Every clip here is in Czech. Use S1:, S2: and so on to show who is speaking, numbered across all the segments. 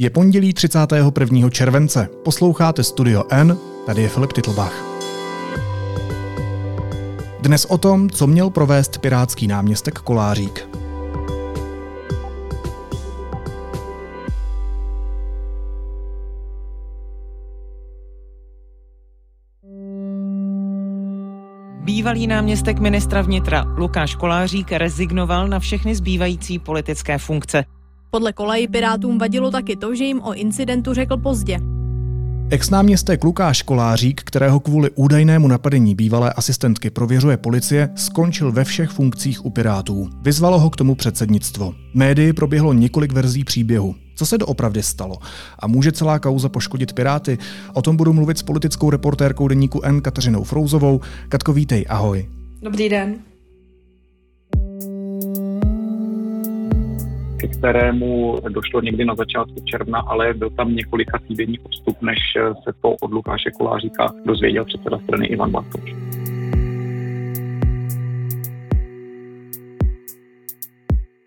S1: Je pondělí 31. července. Posloucháte Studio N, tady je Filip Titlbach. Dnes o tom, co měl provést pirátský náměstek Kolářík.
S2: Bývalý náměstek ministra vnitra Lukáš Kolářík rezignoval na všechny zbývající politické funkce.
S3: Podle koleji Pirátům vadilo taky to, že jim o incidentu řekl pozdě.
S1: Ex-náměstek Lukáš Kolářík, kterého kvůli údajnému napadení bývalé asistentky prověřuje policie, skončil ve všech funkcích u Pirátů. Vyzvalo ho k tomu předsednictvo. Médii proběhlo několik verzí příběhu. Co se doopravdy stalo? A může celá kauza poškodit Piráty? O tom budu mluvit s politickou reportérkou deníku N Kateřinou Frouzovou. Katko, vítej, ahoj.
S4: Dobrý den.
S5: Ke kterému došlo někdy na začátku června, ale byl tam několika týdenní odstup, než se to od Lukáše Koláříka dozvěděl předseda strany Ivan Bartoš.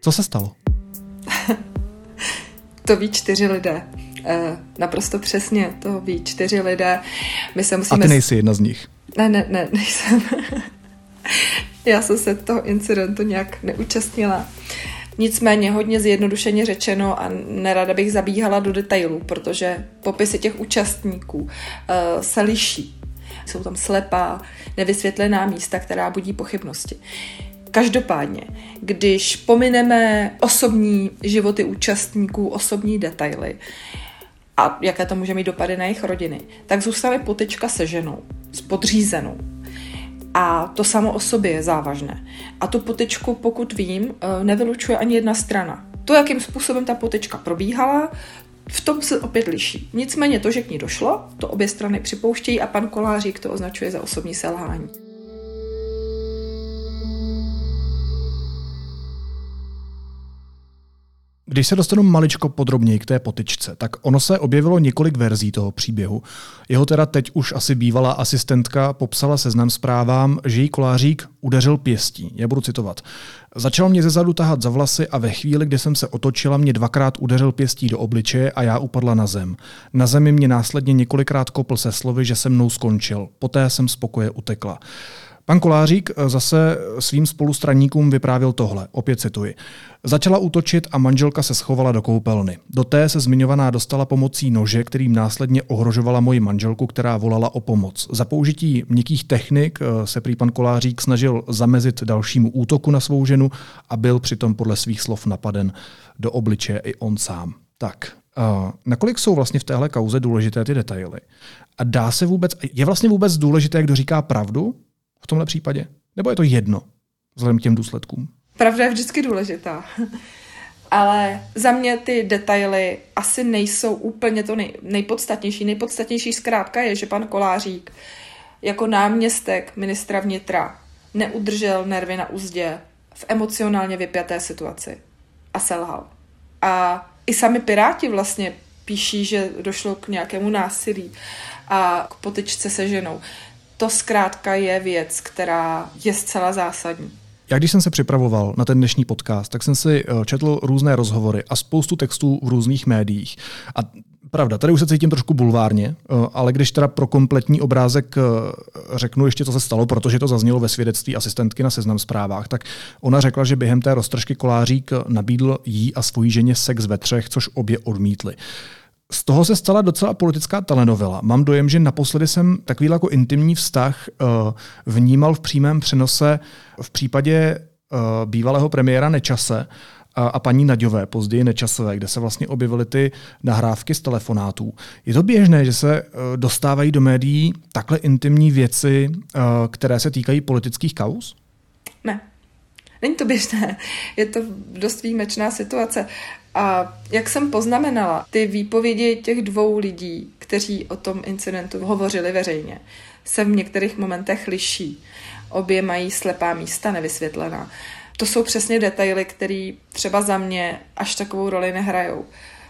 S1: Co se stalo?
S4: to ví čtyři lidé. E, naprosto přesně, to ví čtyři lidé.
S1: My se musíme... A ty nejsi jedna z nich?
S4: Ne, ne, ne, nejsem. Já jsem se toho incidentu nějak neúčastnila. Nicméně hodně zjednodušeně řečeno a nerada bych zabíhala do detailů, protože popisy těch účastníků uh, se liší. Jsou tam slepá, nevysvětlená místa, která budí pochybnosti. Každopádně, když pomineme osobní životy účastníků, osobní detaily a jaké to může mít dopady na jejich rodiny, tak zůstane potečka se ženou, s podřízenou. A to samo o sobě je závažné. A tu potečku, pokud vím, eh, nevylučuje ani jedna strana. To, jakým způsobem ta potečka probíhala, v tom se opět liší. Nicméně to, že k ní došlo, to obě strany připouštějí a pan Kolářík to označuje za osobní selhání.
S1: Když se dostanu maličko podrobněji k té potyčce, tak ono se objevilo několik verzí toho příběhu. Jeho teda teď už asi bývalá asistentka popsala seznam zprávám, že jí kolářík udeřil pěstí. Já budu citovat. Začal mě zezadu tahat za vlasy a ve chvíli, kdy jsem se otočila, mě dvakrát udeřil pěstí do obličeje a já upadla na zem. Na zemi mě následně několikrát kopl se slovy, že se mnou skončil. Poté jsem spokoje utekla. Pan Kolářík eh, zase svým spolustraníkům vyprávěl tohle, opět cituji. Začala útočit a manželka se schovala do koupelny. Do té se zmiňovaná dostala pomocí nože, kterým následně ohrožovala moji manželku, která volala o pomoc. Za použití měkkých technik eh, se prý pan Kolářík snažil zamezit dalšímu útoku na svou ženu a byl přitom podle svých slov napaden do obličeje i on sám. Tak, uh, nakolik jsou vlastně v téhle kauze důležité ty detaily? A dá se vůbec, je vlastně vůbec důležité, kdo říká pravdu? V tomhle případě? Nebo je to jedno vzhledem k těm důsledkům?
S4: Pravda je vždycky důležitá. Ale za mě ty detaily asi nejsou úplně to nej, nejpodstatnější. Nejpodstatnější zkrátka je, že pan Kolářík jako náměstek ministra vnitra neudržel nervy na úzdě v emocionálně vypjaté situaci a selhal. A i sami Piráti vlastně píší, že došlo k nějakému násilí a k potyčce se ženou to zkrátka je věc, která je zcela zásadní.
S1: Já když jsem se připravoval na ten dnešní podcast, tak jsem si eh, četl různé rozhovory a spoustu textů v různých médiích. A Pravda, tady už se cítím trošku bulvárně, eh, ale když teda pro kompletní obrázek eh, řeknu ještě, co se stalo, protože to zaznělo ve svědectví asistentky na seznam zprávách, tak ona řekla, že během té roztržky kolářík nabídl jí a svojí ženě sex ve třech, což obě odmítli. Z toho se stala docela politická telenovela. Mám dojem, že naposledy jsem takový jako intimní vztah uh, vnímal v přímém přenose v případě uh, bývalého premiéra Nečase a, paní Naďové, později Nečasové, kde se vlastně objevily ty nahrávky z telefonátů. Je to běžné, že se uh, dostávají do médií takhle intimní věci, které se týkají politických kauz?
S4: Ne. Není to běžné. Je to dost výjimečná situace. A jak jsem poznamenala, ty výpovědi těch dvou lidí, kteří o tom incidentu hovořili veřejně, se v některých momentech liší. Obě mají slepá místa nevysvětlená. To jsou přesně detaily, které třeba za mě až takovou roli nehrajou.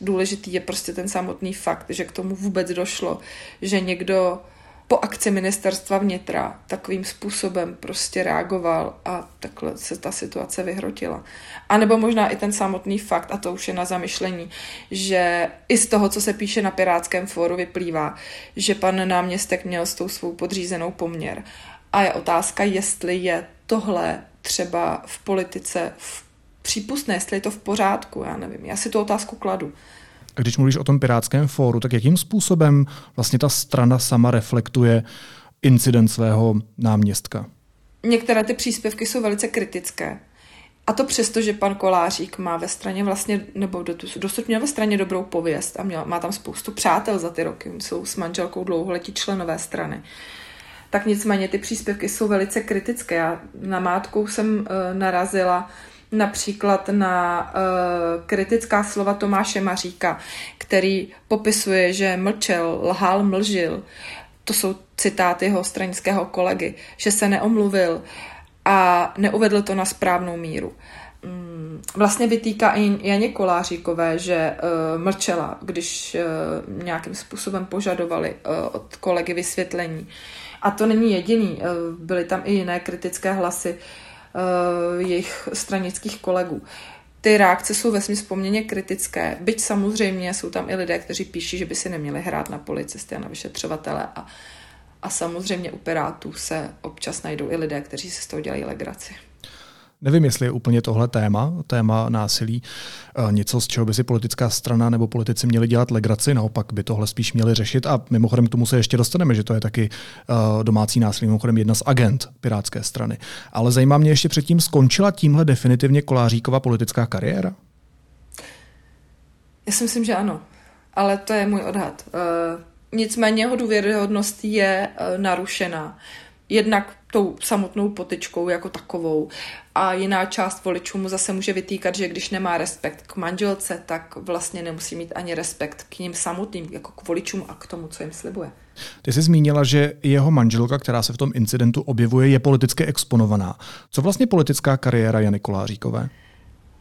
S4: Důležitý je prostě ten samotný fakt, že k tomu vůbec došlo, že někdo po akci ministerstva vnitra takovým způsobem prostě reagoval a takhle se ta situace vyhrotila. A nebo možná i ten samotný fakt, a to už je na zamyšlení, že i z toho, co se píše na Pirátském fóru, vyplývá, že pan náměstek měl s tou svou podřízenou poměr. A je otázka, jestli je tohle třeba v politice v přípustné, jestli je to v pořádku, já nevím. Já si tu otázku kladu.
S1: Když mluvíš o tom pirátském fóru, tak jakým způsobem vlastně ta strana sama reflektuje incident svého náměstka?
S4: Některé ty příspěvky jsou velice kritické. A to přesto, že pan Kolářík má ve straně vlastně, nebo dosud měl ve straně dobrou pověst a měl, má tam spoustu přátel za ty roky, jsou s manželkou dlouholetí členové strany. Tak nicméně ty příspěvky jsou velice kritické. Já na mátkou jsem uh, narazila například na uh, kritická slova Tomáše Maříka, který popisuje, že mlčel, lhal, mlžil. To jsou citáty jeho stranického kolegy, že se neomluvil a neuvedl to na správnou míru. Mm, vlastně vytýká i Janě Koláříkové, že uh, mlčela, když uh, nějakým způsobem požadovali uh, od kolegy vysvětlení. A to není jediný, uh, byly tam i jiné kritické hlasy. Uh, jejich stranických kolegů. Ty reakce jsou ve poměrně kritické, byť samozřejmě jsou tam i lidé, kteří píší, že by si neměli hrát na policisty a na vyšetřovatele a, a samozřejmě u Pirátů se občas najdou i lidé, kteří si z toho dělají legraci.
S1: Nevím, jestli je úplně tohle téma, téma násilí, eh, něco, z čeho by si politická strana nebo politici měli dělat legraci, naopak by tohle spíš měli řešit. A mimochodem k tomu se ještě dostaneme, že to je taky eh, domácí násilí, mimochodem jedna z agent Pirátské strany. Ale zajímá mě ještě předtím, skončila tímhle definitivně Koláříková politická kariéra?
S4: Já si myslím, že ano, ale to je můj odhad. Uh, nicméně jeho důvěryhodnost je narušená jednak tou samotnou potičkou jako takovou a jiná část voličů mu zase může vytýkat, že když nemá respekt k manželce, tak vlastně nemusí mít ani respekt k ním samotným, jako k voličům a k tomu, co jim slibuje.
S1: Ty jsi zmínila, že jeho manželka, která se v tom incidentu objevuje, je politicky exponovaná. Co vlastně politická kariéra Jany Koláříkové?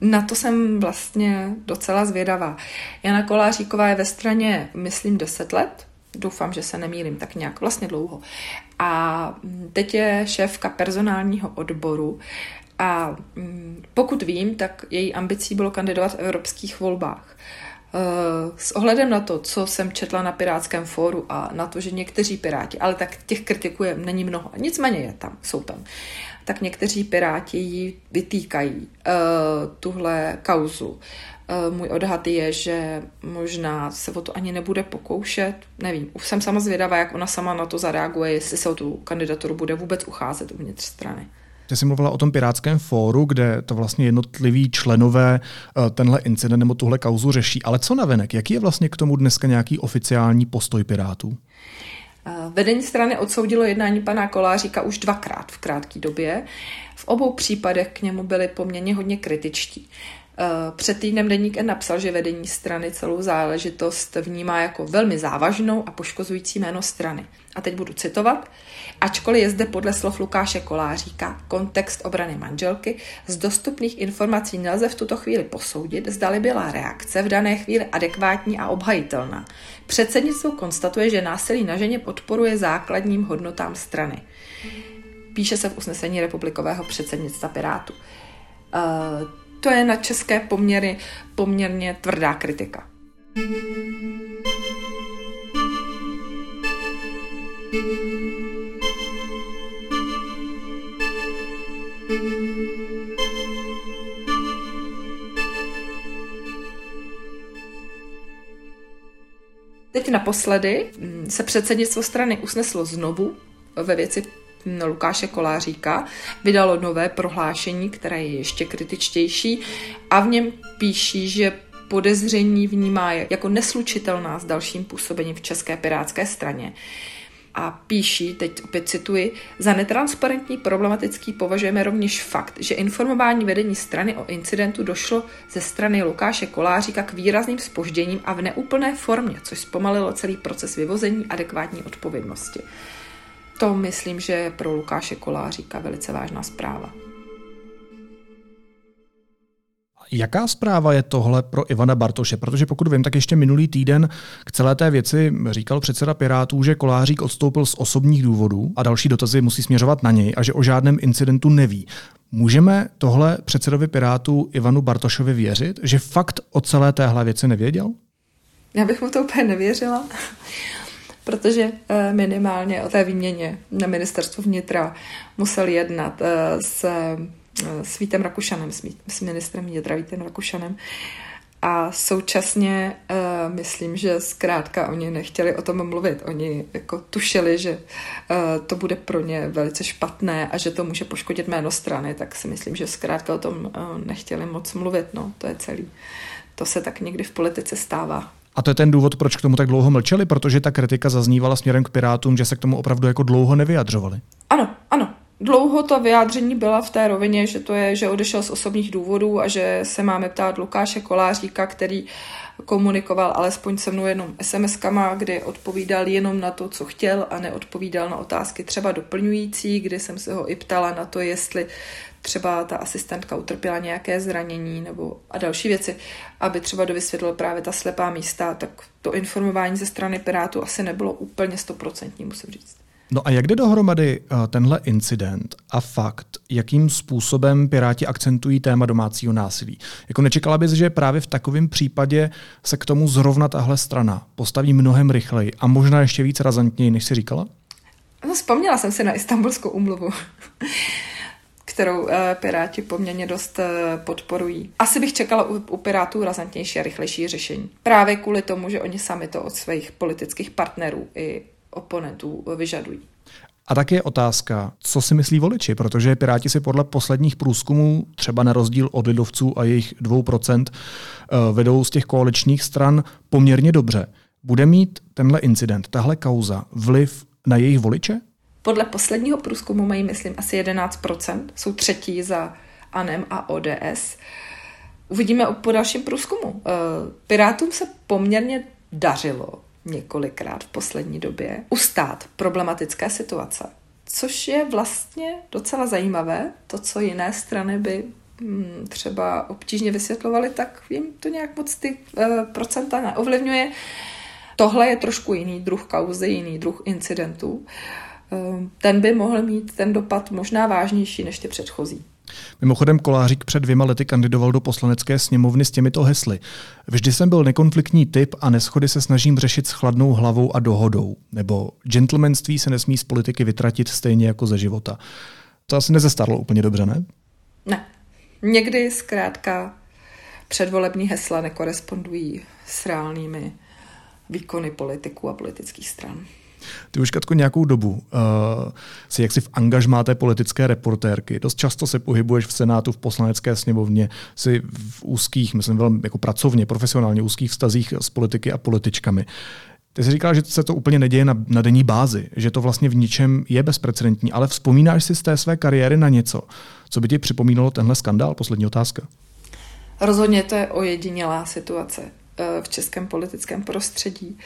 S4: Na to jsem vlastně docela zvědavá. Jana Koláříková je ve straně, myslím, 10 let, doufám, že se nemýlím tak nějak vlastně dlouho. A teď je šéfka personálního odboru a mm, pokud vím, tak její ambicí bylo kandidovat v evropských volbách. Eh, s ohledem na to, co jsem četla na Pirátském fóru a na to, že někteří Piráti, ale tak těch kritiků není mnoho, nicméně je tam, jsou tam, tak někteří Piráti ji vytýkají uh, tuhle kauzu. Eh, můj odhad je, že možná se o to ani nebude pokoušet. Nevím, už jsem sama zvědavá, jak ona sama na to zareaguje, jestli se o tu kandidaturu bude vůbec ucházet uvnitř strany.
S1: Ty jsi mluvila o tom pirátském fóru, kde to vlastně jednotliví členové eh, tenhle incident nebo tuhle kauzu řeší. Ale co navenek? Jaký je vlastně k tomu dneska nějaký oficiální postoj Pirátů?
S4: Eh, vedení strany odsoudilo jednání pana Koláříka už dvakrát v krátké době. V obou případech k němu byli poměrně hodně kritičtí. Eh, před týdnem Deník N napsal, že vedení strany celou záležitost vnímá jako velmi závažnou a poškozující jméno strany. A teď budu citovat. Ačkoliv je zde podle slov Lukáše Koláříka kontext obrany manželky, z dostupných informací nelze v tuto chvíli posoudit, zdali byla reakce v dané chvíli adekvátní a obhajitelná. Předsednictvo konstatuje, že násilí na ženě podporuje základním hodnotám strany. Píše se v usnesení republikového předsednictva Pirátu. Uh, to je na české poměry poměrně tvrdá kritika. Teď naposledy se předsednictvo strany usneslo znovu ve věci Lukáše Koláříka vydalo nové prohlášení, které je ještě kritičtější a v něm píší, že podezření vnímá jako neslučitelná s dalším působením v České pirátské straně. A píší, teď opět cituji, za netransparentní problematický považujeme rovněž fakt, že informování vedení strany o incidentu došlo ze strany Lukáše Koláříka k výrazným spožděním a v neúplné formě, což zpomalilo celý proces vyvození adekvátní odpovědnosti. To myslím, že je pro Lukáše Koláříka velice vážná zpráva.
S1: Jaká zpráva je tohle pro Ivana Bartoše? Protože pokud vím, tak ještě minulý týden k celé té věci říkal předseda Pirátů, že Kolářík odstoupil z osobních důvodů a další dotazy musí směřovat na něj a že o žádném incidentu neví. Můžeme tohle předsedovi Pirátů Ivanu Bartošovi věřit, že fakt o celé téhle věci nevěděl?
S4: Já bych mu to úplně nevěřila, protože eh, minimálně o té výměně na ministerstvu vnitra musel jednat eh, s, eh, s Vítem Rakušanem, s ministrem vnitra Vítem Rakušanem. A současně myslím, že zkrátka oni nechtěli o tom mluvit. Oni jako tušili, že to bude pro ně velice špatné a že to může poškodit jméno strany, tak si myslím, že zkrátka o tom nechtěli moc mluvit. No, to je celý. To se tak někdy v politice stává.
S1: A to je ten důvod, proč k tomu tak dlouho mlčeli, protože ta kritika zaznívala směrem k Pirátům, že se k tomu opravdu jako dlouho nevyjadřovali.
S4: Ano, ano. Dlouho to vyjádření byla v té rovině, že to je, že odešel z osobních důvodů a že se máme ptát Lukáše Koláříka, který komunikoval alespoň se mnou jenom SMS-kama, kdy odpovídal jenom na to, co chtěl a neodpovídal na otázky třeba doplňující, kdy jsem se ho i ptala na to, jestli třeba ta asistentka utrpěla nějaké zranění nebo a další věci, aby třeba dovysvětlil právě ta slepá místa, tak to informování ze strany Pirátu asi nebylo úplně stoprocentní, musím říct.
S1: No a jak jde dohromady eh, tenhle incident a fakt, jakým způsobem Piráti akcentují téma domácího násilí? Jako nečekala bys, že právě v takovém případě se k tomu zrovna tahle strana postaví mnohem rychleji a možná ještě víc razantněji, než si říkala?
S4: No, vzpomněla jsem si na Istanbulskou umluvu kterou eh, Piráti poměrně dost eh, podporují. Asi bych čekala u, Pirátů razantnější a rychlejší řešení. Právě kvůli tomu, že oni sami to od svých politických partnerů i oponentů vyžadují.
S1: A tak je otázka, co si myslí voliči, protože Piráti si podle posledních průzkumů, třeba na rozdíl od lidovců a jejich 2%, eh, vedou z těch koaličních stran poměrně dobře. Bude mít tenhle incident, tahle kauza vliv na jejich voliče?
S4: Podle posledního průzkumu mají, myslím, asi 11%. Jsou třetí za ANEM a ODS. Uvidíme po dalším průzkumu. Eh, Pirátům se poměrně dařilo několikrát v poslední době ustát problematické situace. Což je vlastně docela zajímavé. To, co jiné strany by hm, třeba obtížně vysvětlovaly, tak jim to nějak moc ty e, procenta neovlivňuje. Tohle je trošku jiný druh kauzy, jiný druh incidentů. E, ten by mohl mít ten dopad možná vážnější než ty předchozí.
S1: Mimochodem Kolářík před dvěma lety kandidoval do poslanecké sněmovny s těmito hesly. Vždy jsem byl nekonfliktní typ a neschody se snažím řešit s chladnou hlavou a dohodou. Nebo gentlemanství se nesmí z politiky vytratit stejně jako ze života. To asi nezestarlo úplně dobře, ne?
S4: Ne. Někdy zkrátka předvolební hesla nekorespondují s reálnými výkony politiků a politických stran.
S1: Ty už, Katko, nějakou dobu uh, si jaksi v angažmáte politické reportérky. Dost často se pohybuješ v Senátu, v poslanecké sněmovně, si v úzkých, myslím velmi jako pracovně, profesionálně úzkých vztazích s politiky a političkami. Ty jsi říkal, že se to úplně neděje na, na denní bázi, že to vlastně v ničem je bezprecedentní, ale vzpomínáš si z té své kariéry na něco, co by ti připomínalo tenhle skandál? Poslední otázka.
S4: Rozhodně to je ojedinělá situace eh, v českém politickém prostředí.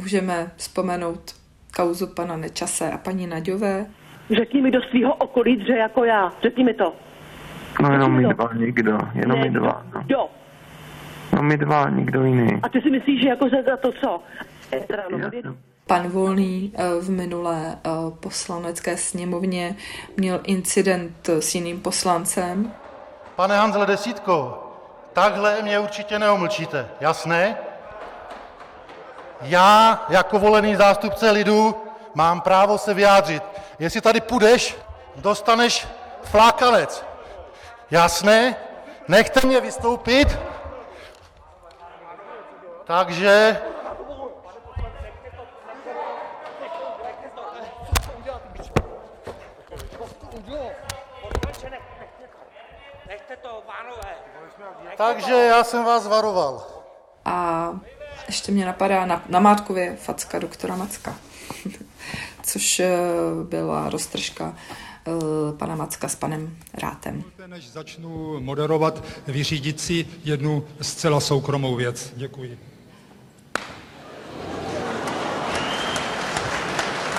S4: Můžeme vzpomenout kauzu pana Nečase a paní Naďové.
S6: Řekni mi do svého okolí dře jako já. Řekni mi to.
S7: No jenom my dva, nikdo. Jenom ne, my dva. No.
S6: Kdo?
S7: No my dva, nikdo jiný.
S6: A ty si myslíš, že jako za to co?
S4: Pan Volný eh, v minulé eh, poslanecké sněmovně měl incident s jiným poslancem.
S8: Pane Hanzle Desítko, takhle mě určitě neomlčíte, jasné? Já jako volený zástupce lidu mám právo se vyjádřit. Jestli tady půjdeš, dostaneš flákanec. Jasné? Nechte mě vystoupit. Takže Takže já jsem vás varoval.
S4: A ještě mě napadá na, na Mátkově facka doktora Macka, což eh, byla roztržka eh, pana Macka s panem Rátem.
S9: Než začnu moderovat, vyřídit si jednu zcela soukromou věc. Děkuji.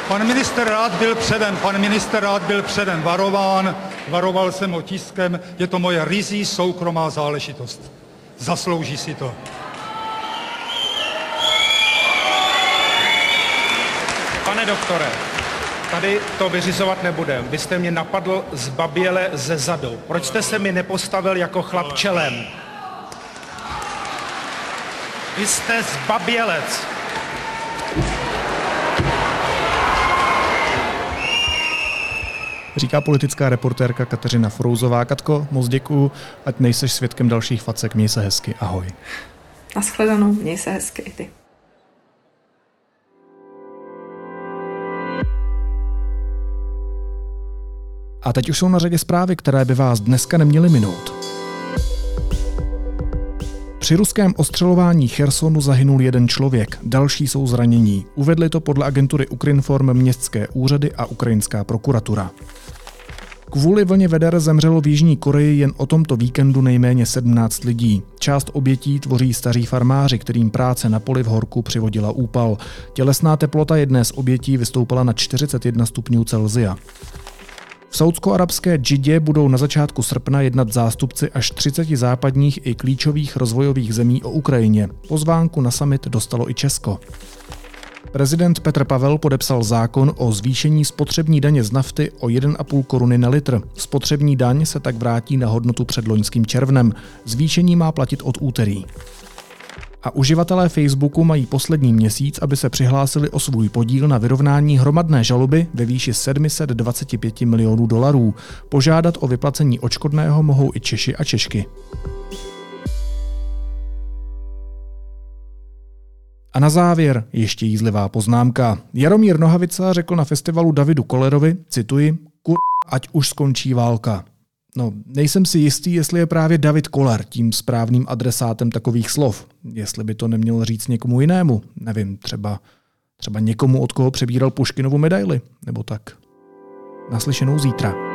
S9: Pan minister rád byl předem, pan minister rád byl předem varován, varoval jsem otiskem, je to moje rizí soukromá záležitost. Zaslouží si to.
S10: Pane doktore, tady to vyřizovat nebudem. Vy jste mě napadl z baběle ze zadu. Proč jste se mi nepostavil jako chlap čelem? Vy jste zbabělec.
S1: Říká politická reportérka Kateřina Frouzová. Katko, moc děkuju, ať nejseš svědkem dalších facek. Měj se hezky. Ahoj.
S4: Naschledanou, měj se hezky i ty.
S1: A teď už jsou na řadě zprávy, které by vás dneska neměly minout. Při ruském ostřelování Chersonu zahynul jeden člověk, další jsou zranění. Uvedli to podle agentury Ukrinform městské úřady a ukrajinská prokuratura. Kvůli vlně veder zemřelo v Jižní Koreji jen o tomto víkendu nejméně 17 lidí. Část obětí tvoří staří farmáři, kterým práce na poli v horku přivodila úpal. Tělesná teplota jedné z obětí vystoupala na 41 stupňů Celzia. V saudsko-arabské Džidě budou na začátku srpna jednat zástupci až 30 západních i klíčových rozvojových zemí o Ukrajině. Pozvánku na summit dostalo i Česko. Prezident Petr Pavel podepsal zákon o zvýšení spotřební daně z nafty o 1,5 koruny na litr. Spotřební daň se tak vrátí na hodnotu před loňským červnem. Zvýšení má platit od úterý. A uživatelé Facebooku mají poslední měsíc, aby se přihlásili o svůj podíl na vyrovnání hromadné žaloby ve výši 725 milionů dolarů. Požádat o vyplacení očkodného mohou i Češi a Češky. A na závěr ještě jízlivá poznámka. Jaromír Nohavica řekl na festivalu Davidu Kolerovi, cituji, kur, ať už skončí válka. No, nejsem si jistý, jestli je právě David Kolar tím správným adresátem takových slov. Jestli by to neměl říct někomu jinému. Nevím, třeba, třeba někomu, od koho přebíral Puškinovu medaili. Nebo tak. Naslyšenou zítra.